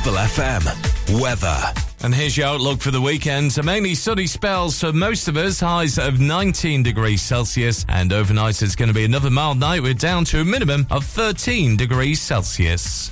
Ribble FM. Weather. And here's your outlook for the weekend. So mainly sunny spells for most of us, highs of 19 degrees Celsius. And overnight it's going to be another mild night. We're down to a minimum of 13 degrees Celsius.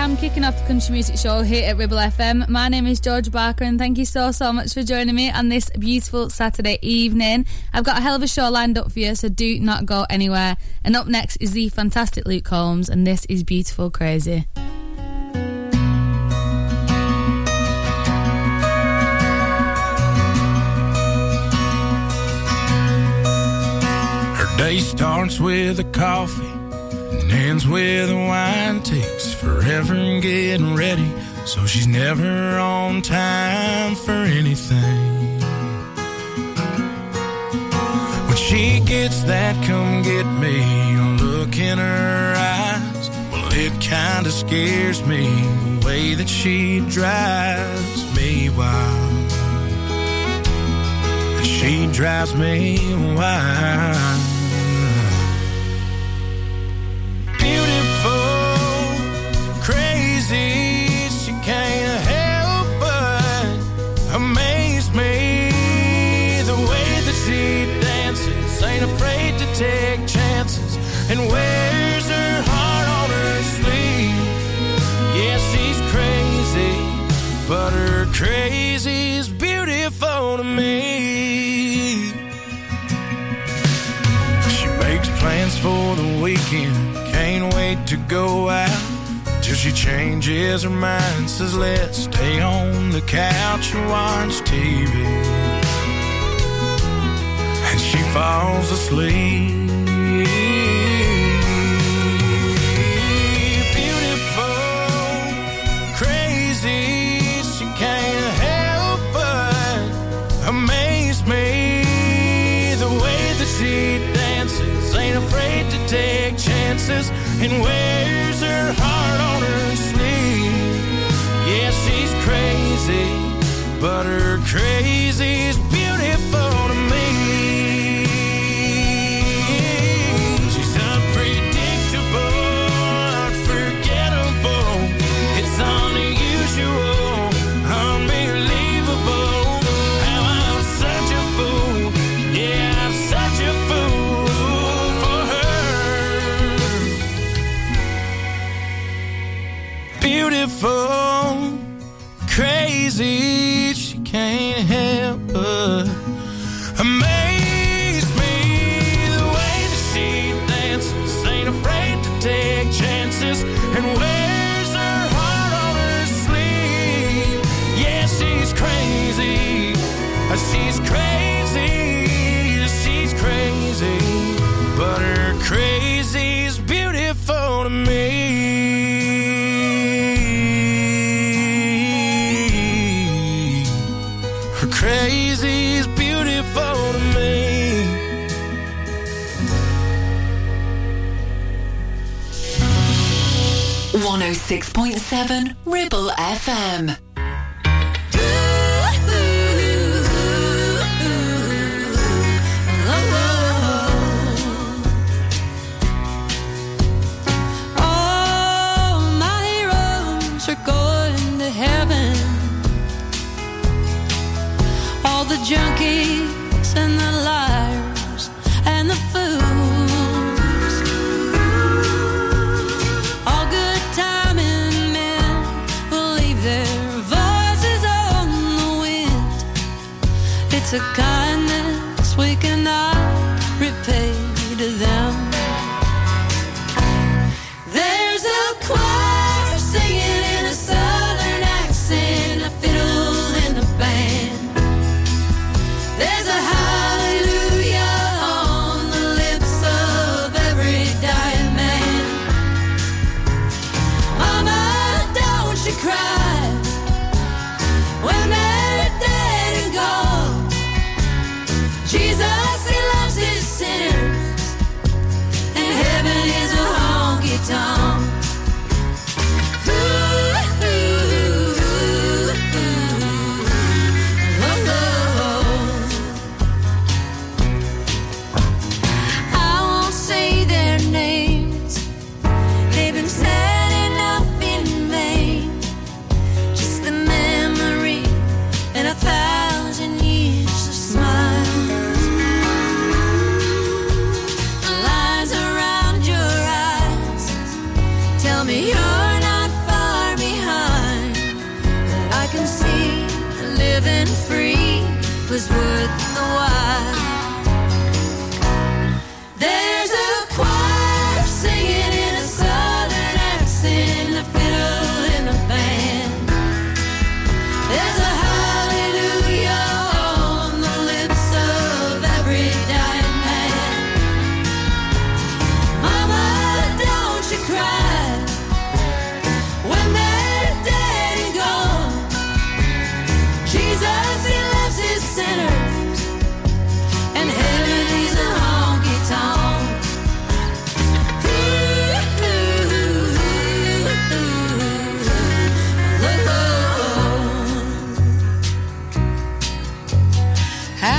Kicking off the country music show here at Ribble FM. My name is Georgia Barker, and thank you so, so much for joining me on this beautiful Saturday evening. I've got a hell of a show lined up for you, so do not go anywhere. And up next is the fantastic Luke Combs, and this is Beautiful Crazy. Her day starts with a coffee and ends with a wine. Takes forever getting ready, so she's never on time for anything. When she gets that come get me look in her eyes, well, it kinda scares me the way that she drives me wild. And she drives me wild. Wears her heart on her sleeve. Yeah, she's crazy, but her crazy's beautiful to me. She makes plans for the weekend, can't wait to go out Till she changes her mind, says, let's stay on the couch and watch TV. And she falls asleep. kisses and wears her heart on her sleeve. Yeah, she's crazy, but her crazy's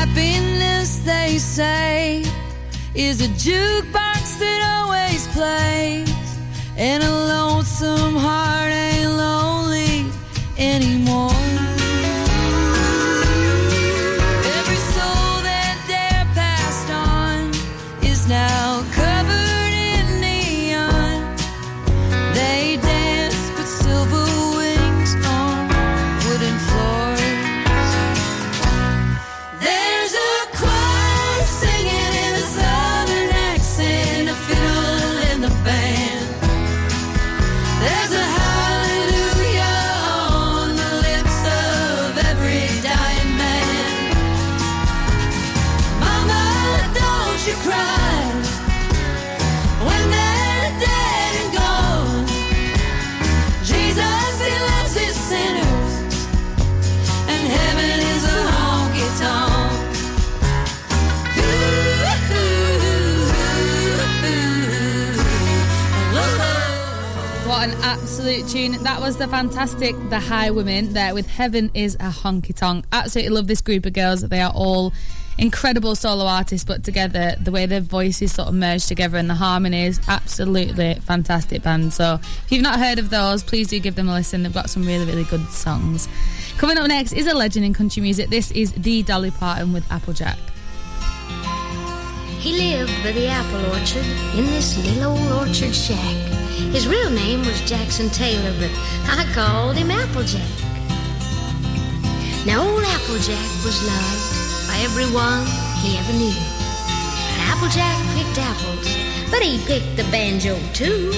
Happiness, they say, is a jukebox that always plays, and a lonesome heart. Absolute tune. That was the fantastic The Highwomen there with Heaven is a Honky Tonk. Absolutely love this group of girls. They are all incredible solo artists, but together, the way their voices sort of merge together and the harmonies, absolutely fantastic band. So if you've not heard of those, please do give them a listen. They've got some really, really good songs. Coming up next is a legend in country music. This is the Dolly Parton with Applejack. He lived by the apple orchard in this little old orchard shack. His real name was Jackson Taylor, but I called him Applejack. Now, old Applejack was loved by everyone he ever knew. Applejack picked apples, but he picked the banjo too.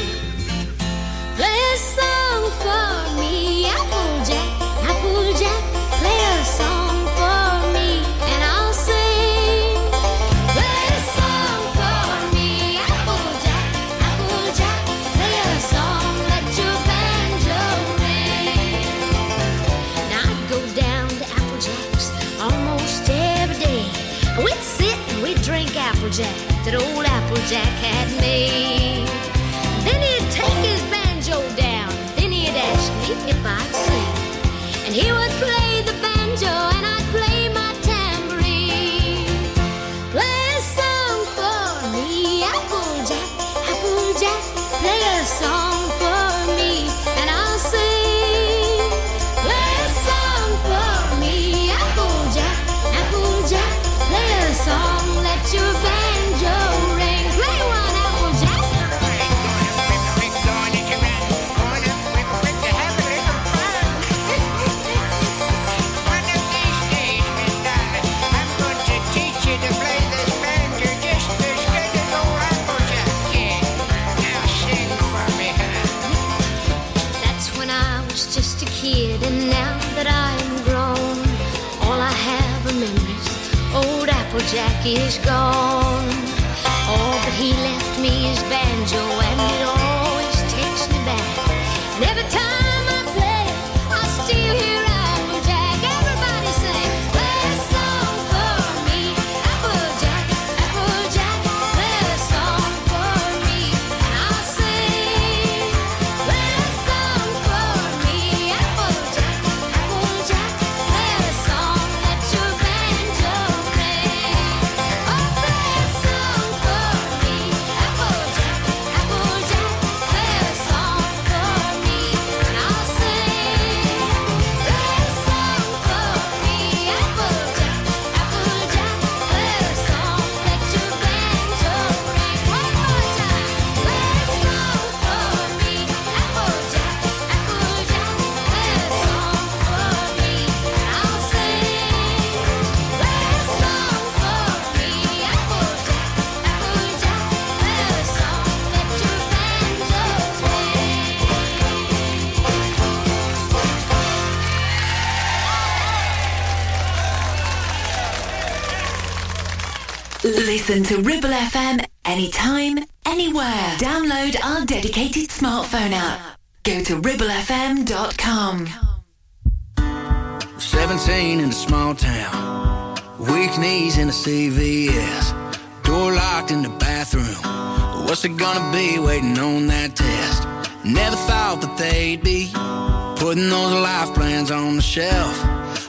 Play a song for me, Applejack had made. Then he'd take his banjo down. Then he'd ask me if I'd Is gone. Smartphone app. Go to ribblefm.com. 17 in a small town. Weak knees in a CVS. Door locked in the bathroom. What's it gonna be waiting on that test? Never thought that they'd be putting those life plans on the shelf.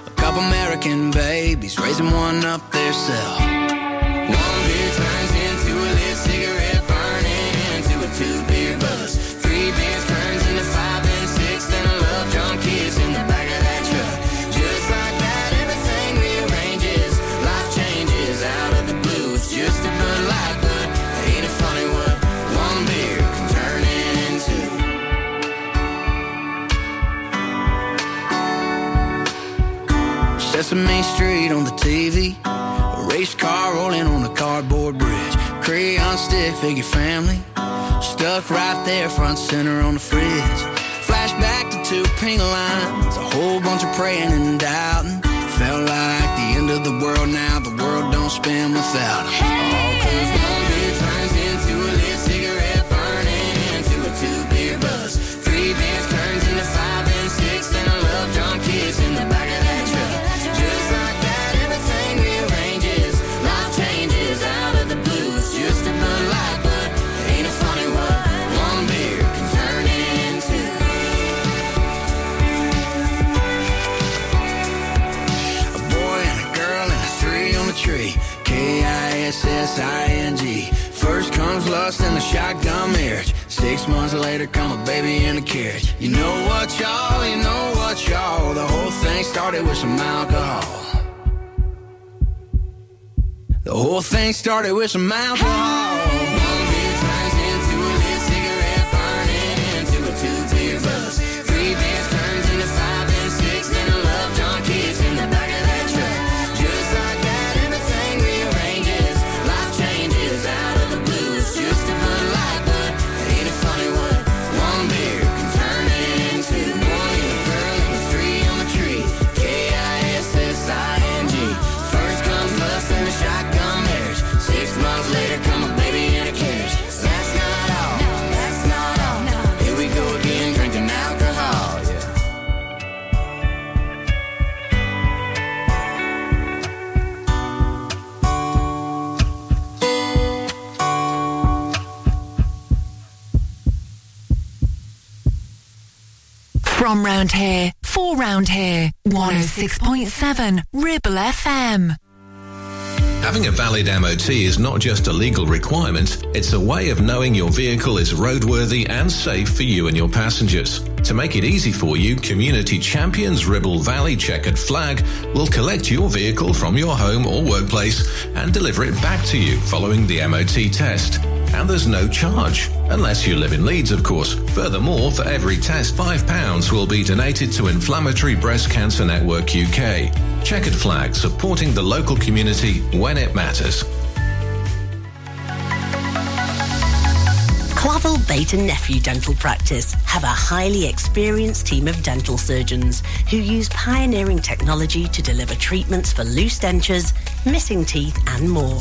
A couple American babies raising one up theirself. Sesame Street on the TV. A race car rolling on a cardboard bridge. Crayon stick figure family. Stuck right there front center on the fridge. Flashback to two pink lines. A whole bunch of praying and doubting. Felt like the end of the world now. The world don't spin without 'em. All 'cause S-I-N-G. First comes lust and the shotgun marriage. Six months later, come a baby in a carriage. You know what, y'all? You know what, y'all? The whole thing started with some alcohol. The whole thing started with some alcohol. One From round here, for round here, 106.7 Ribble FM. Having a valid MOT is not just a legal requirement, it's a way of knowing your vehicle is roadworthy and safe for you and your passengers. To make it easy for you, Community Champions Ribble Valley Checkered Flag will collect your vehicle from your home or workplace and deliver it back to you following the MOT test. And there's no charge, unless you live in Leeds, of course. Furthermore, for every test, £5 will be donated to Inflammatory Breast Cancer Network UK. Checkered Flag, supporting the local community when it matters. Clavel Bait and Nephew Dental Practice have a highly experienced team of dental surgeons who use pioneering technology to deliver treatments for loose dentures, missing teeth, and more.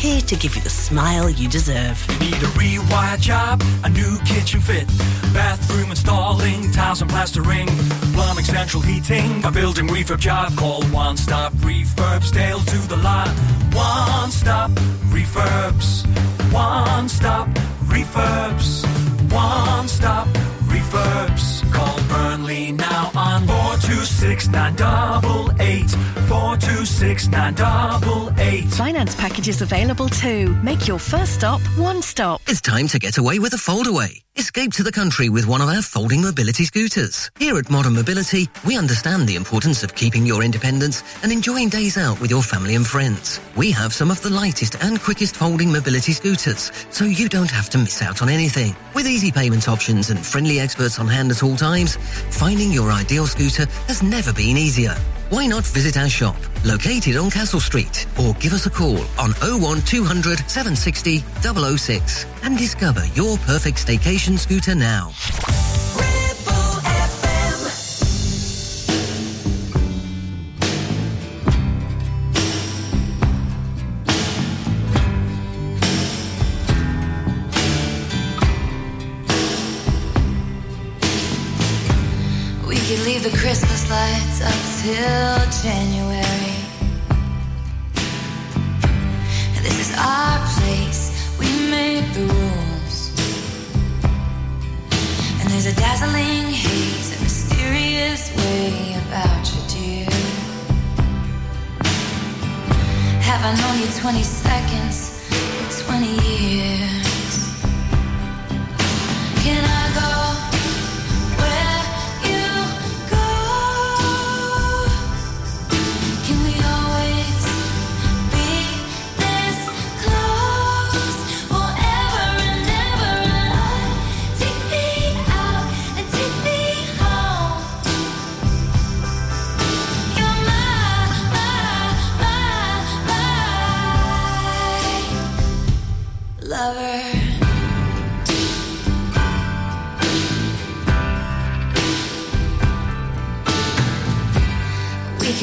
here to give you the smile you deserve. You need a rewire job, a new kitchen fit, bathroom installing, tiles and plastering, plumbing, central heating, a building refurb job. Call One Stop Refurbs, Dale to the lot. One Stop Refurbs, One Stop Refurbs, One Stop Refurbs. Call Burnley now on 426 988, 426 988. Finance packages available too. Make your first stop one stop. It's time to get away with a foldaway. Escape to the country with one of our folding mobility scooters. Here at Modern Mobility, we understand the importance of keeping your independence and enjoying days out with your family and friends. We have some of the lightest and quickest folding mobility scooters, so you don't have to miss out on anything. With easy payment options and friendly experts on hand at all times, finding your ideal scooter has never been easier. Why not visit our shop, located on Castle Street, or give us a call on 01200 760 006 and discover your perfect staycation scooter now. Till January. This is our place, we make the rules. And there's a dazzling haze, a mysterious way about you, dear. Have I known you 20 seconds or 20 years? Can I go?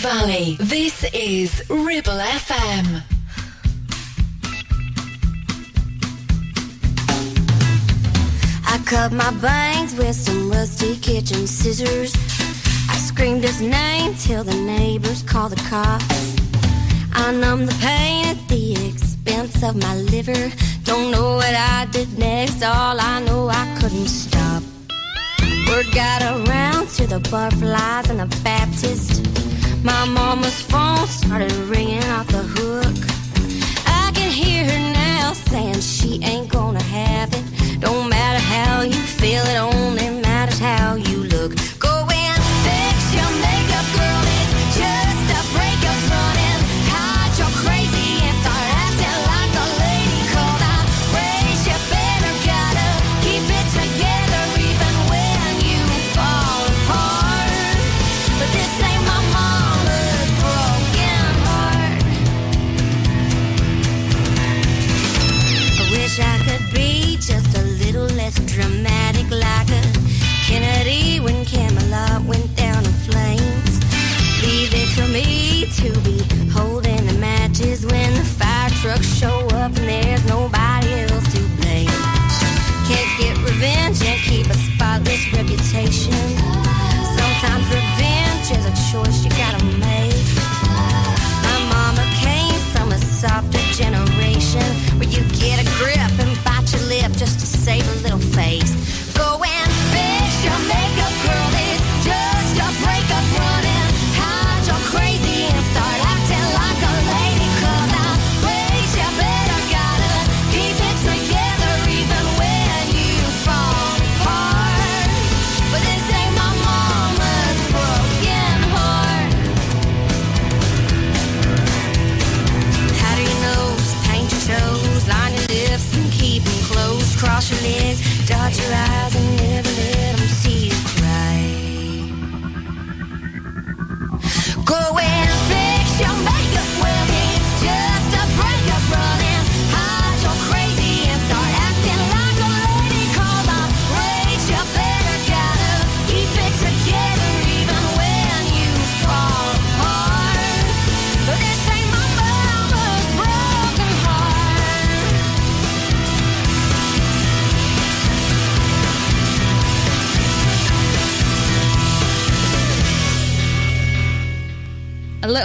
Valley. This is Ribble FM. I cut my bangs with some rusty kitchen scissors. I screamed his name till the neighbors called the cops. I numb the pain at the expense of my liver. Don't know what I did next, all I know I couldn't stop. Word got around to the butterflies and the Baptist. My mama's phone started ringing off the hook. I can hear her now saying she ain't gonna have it. Don't matter how you feel, it only matters how you look.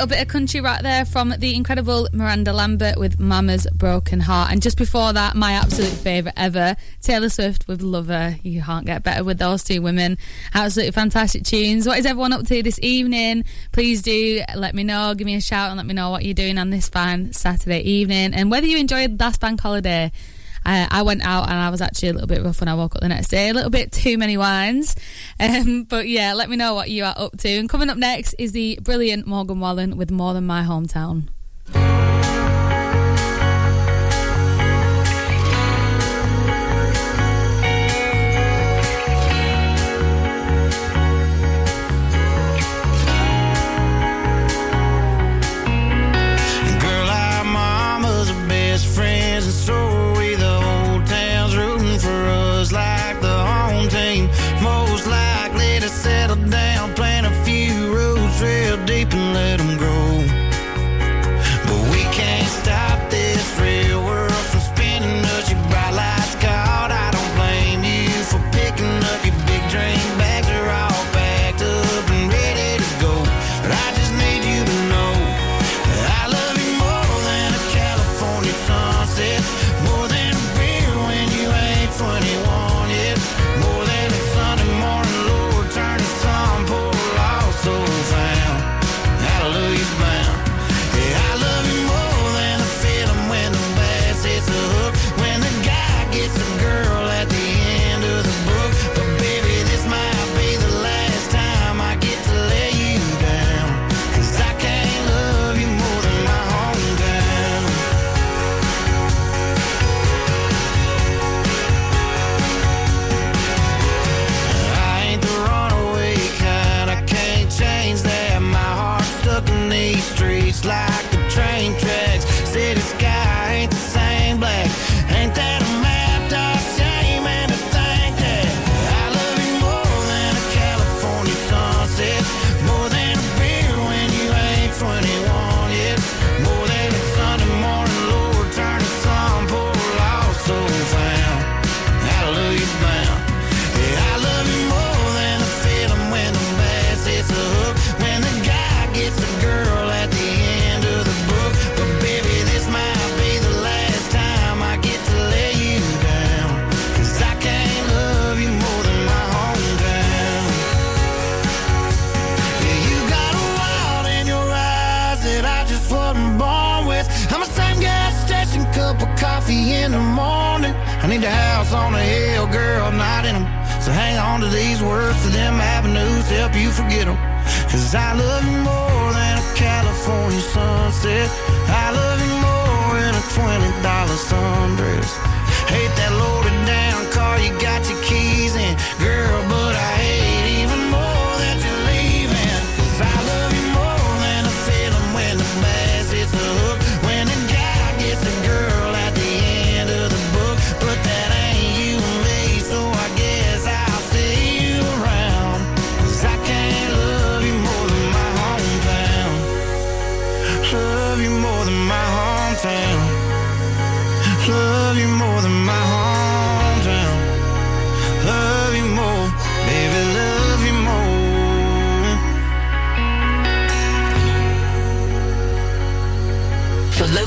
little bit of country right there from the incredible Miranda Lambert with Mama's Broken Heart. And just before that, my absolute favourite ever, Taylor Swift with Lover. You can't get better with those two women. Absolutely fantastic tunes. What is everyone up to this evening? Please do let me know. Give me a shout and let me know what you're doing on this fine Saturday evening and whether you enjoyed last bank holiday. I, went out and I was actually a little bit rough when I woke up the next day. A little bit too many wines. Um, but yeah, let me know what you are up to. And coming up next is the brilliant Morgan Wallen with More Than My Hometown. dreams, help you forget them. Cause I love you more than a California sunset. I love you more than a $20 sundress. Hate that loaded down car, you got your key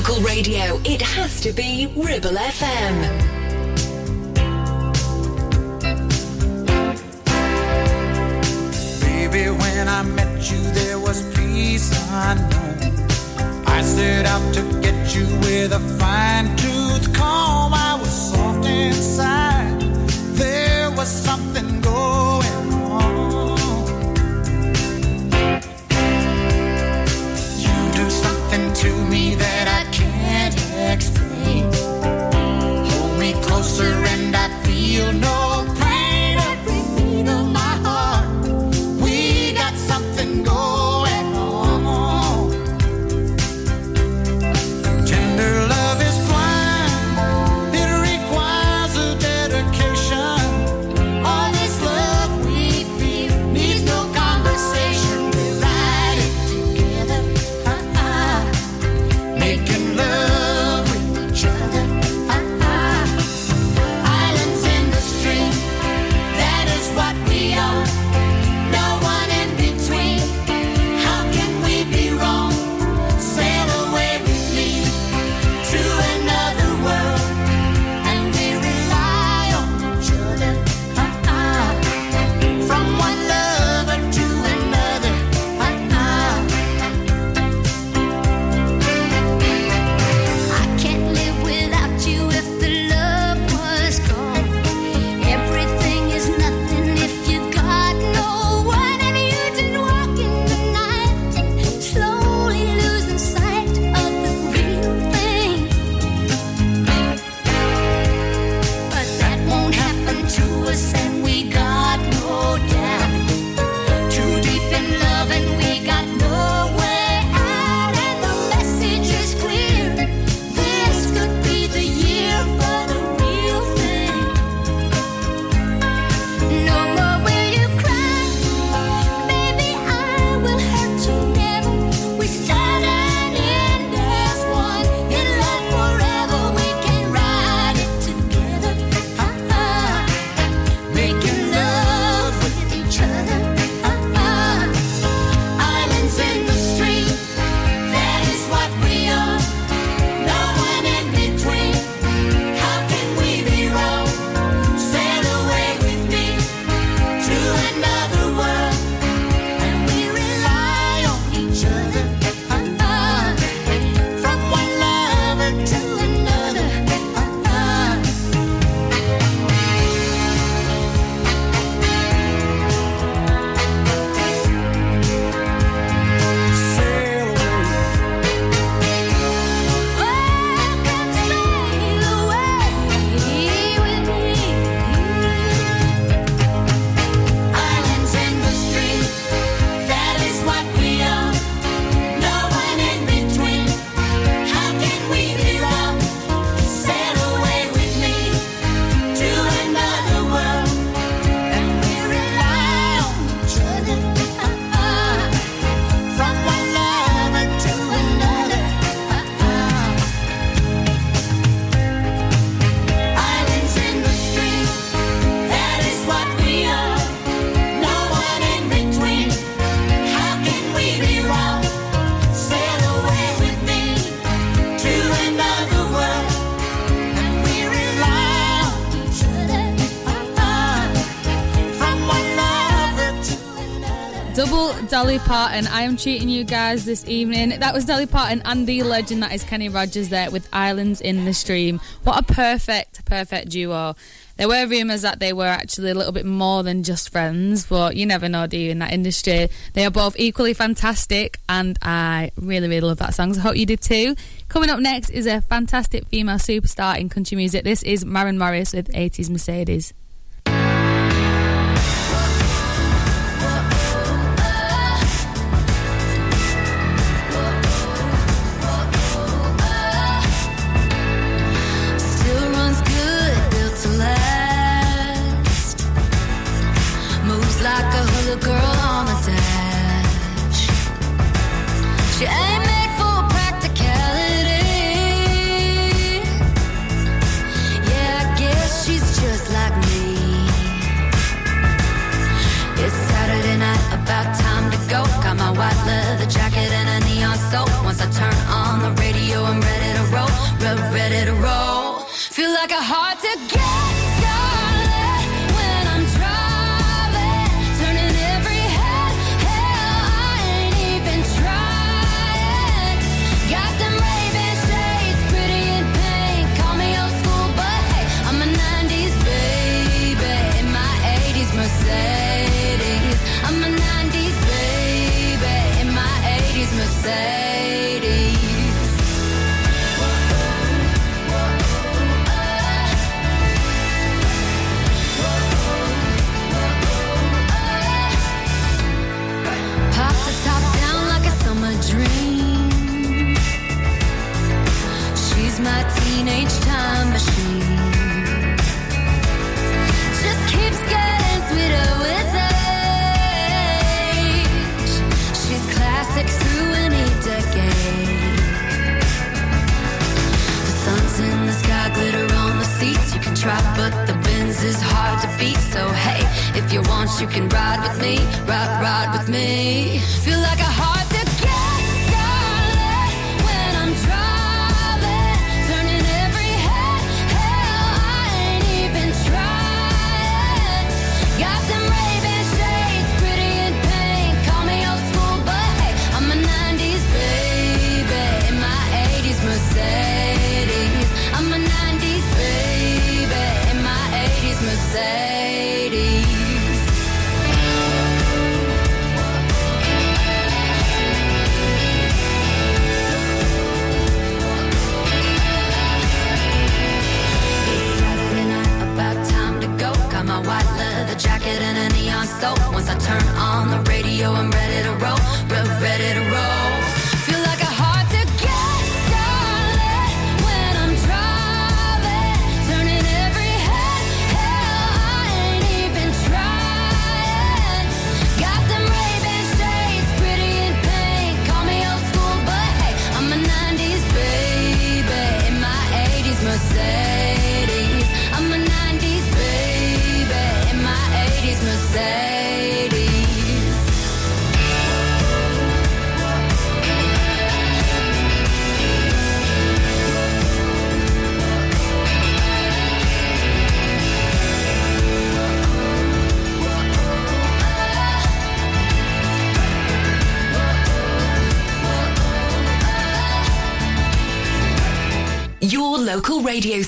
local radio, it has to be Ribble FM. Baby, when I met you, there was peace unknown. I set out to get you with a fine tooth comb. I was soft inside. There was something Dolly Parton. I am treating you guys this evening. That was Dolly Parton and the legend that is Kenny Rogers there with Islands in the Stream. What a perfect, perfect duo. There were rumours that they were actually a little bit more than just friends, but you never know, do you, in that industry? They are both equally fantastic, and I really, really love that song, so I hope you did too. Coming up next is a fantastic female superstar in country music. This is Maren Morris with 80s Mercedes. '80s Mercedes.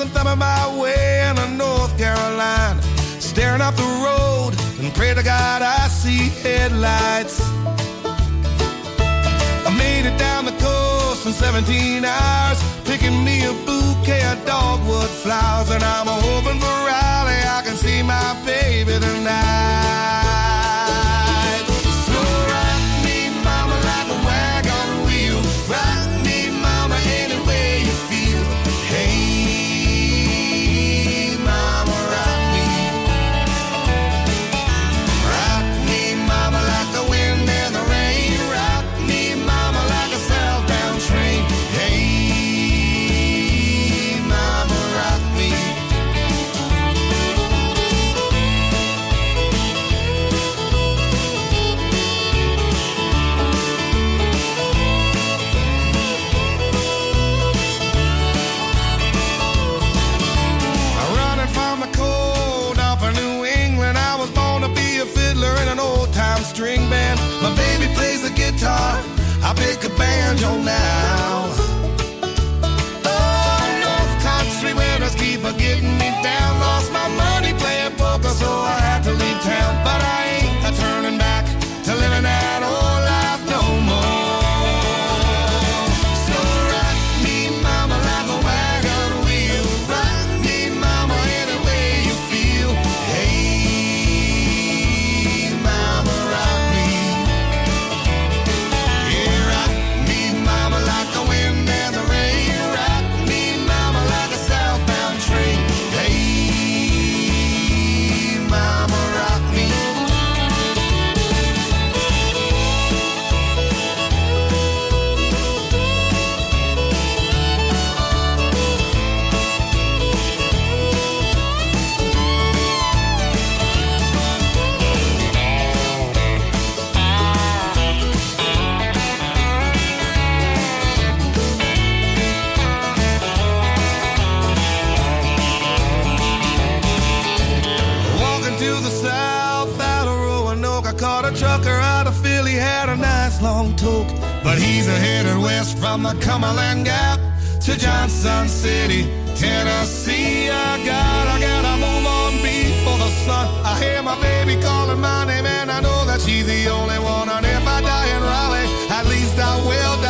I'm thumbing my way in North Carolina, staring off the road and pray to God I see headlights. I made it down the coast in 17 hours, picking me a bouquet of dogwood flowers, and I'm hoping for Riley. I can see my baby tonight. Johnson City, Tennessee. I gotta, I gotta move on before the sun. I hear my baby calling my name, and I know that she's the only one. And if I die in Raleigh, at least I will die.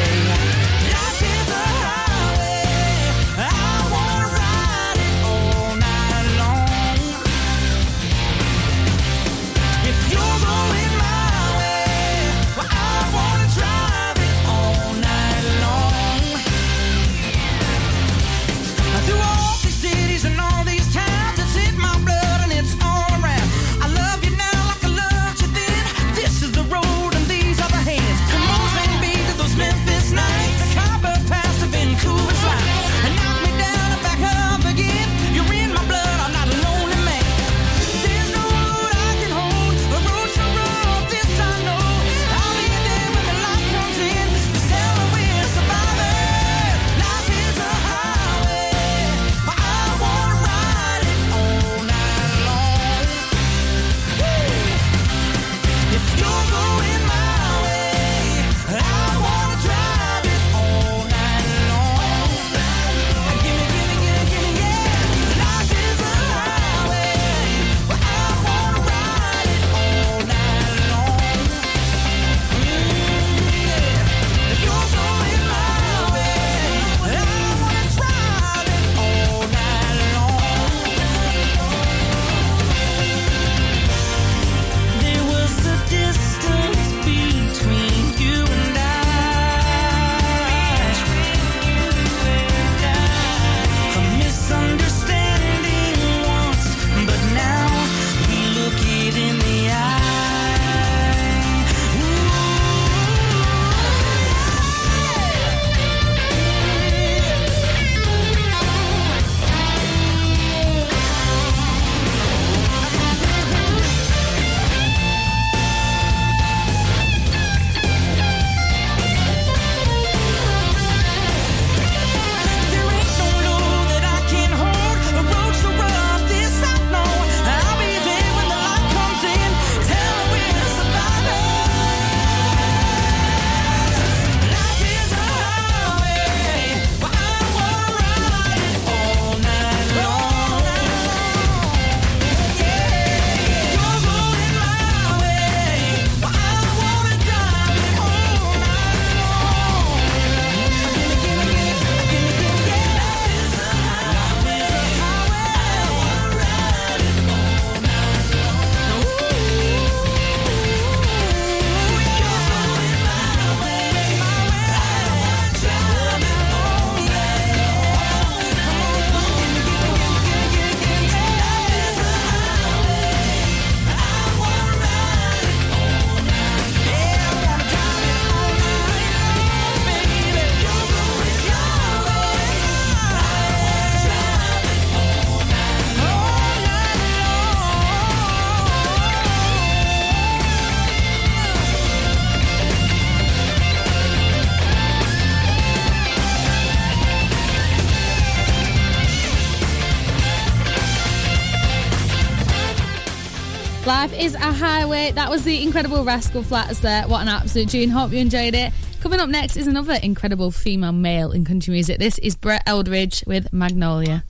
Highway. That was the incredible Rascal Flats there. What an absolute tune. Hope you enjoyed it. Coming up next is another incredible female male in country music. This is Brett Eldridge with Magnolia.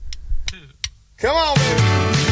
Come on, baby.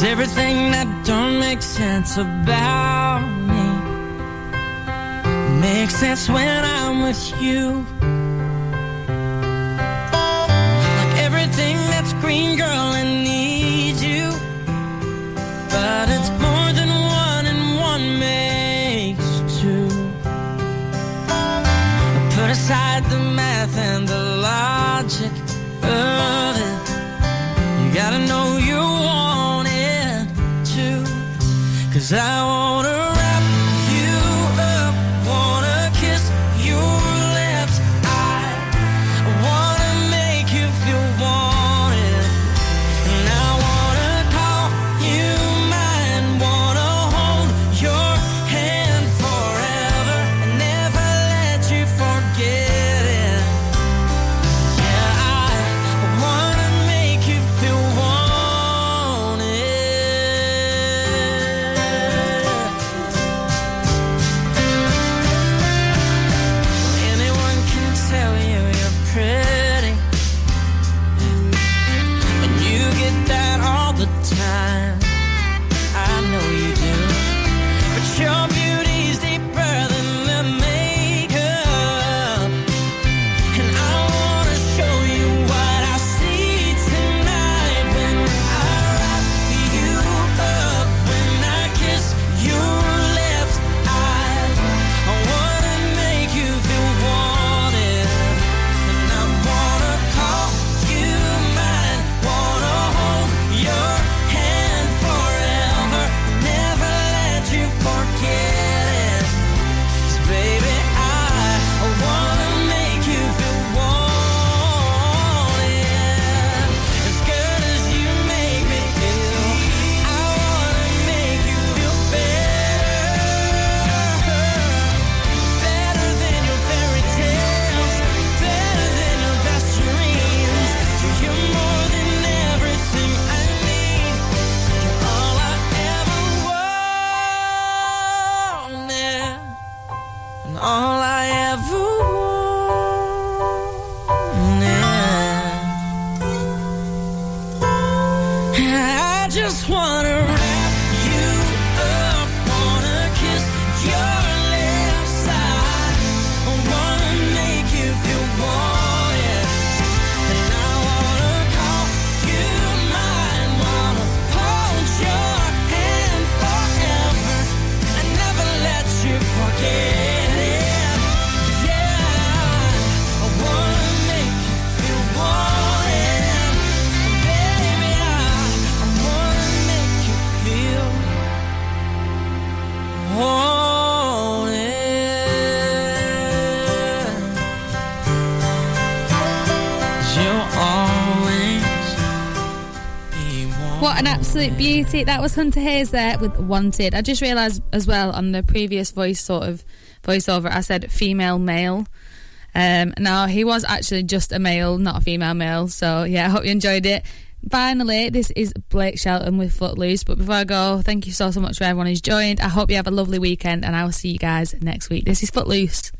Cause everything that don't make sense about me. Makes sense when I'm with you. Like everything that's green, girl, I need you. But it's more than one and one makes two. I Put aside the math and the logic of it. You gotta know Cause I absolute beauty. That was Hunter Hayes there with Wanted. I just realised as well on the previous voice sort of voiceover, I said female male. Um, now, he was actually just a male, not a female male. So, yeah, I hope you enjoyed it. Finally, this is Blake Shelton with Footloose. But before I go, thank you so, so much for everyone who's joined. I hope you have a lovely weekend and I will see you guys next week. This is Footloose.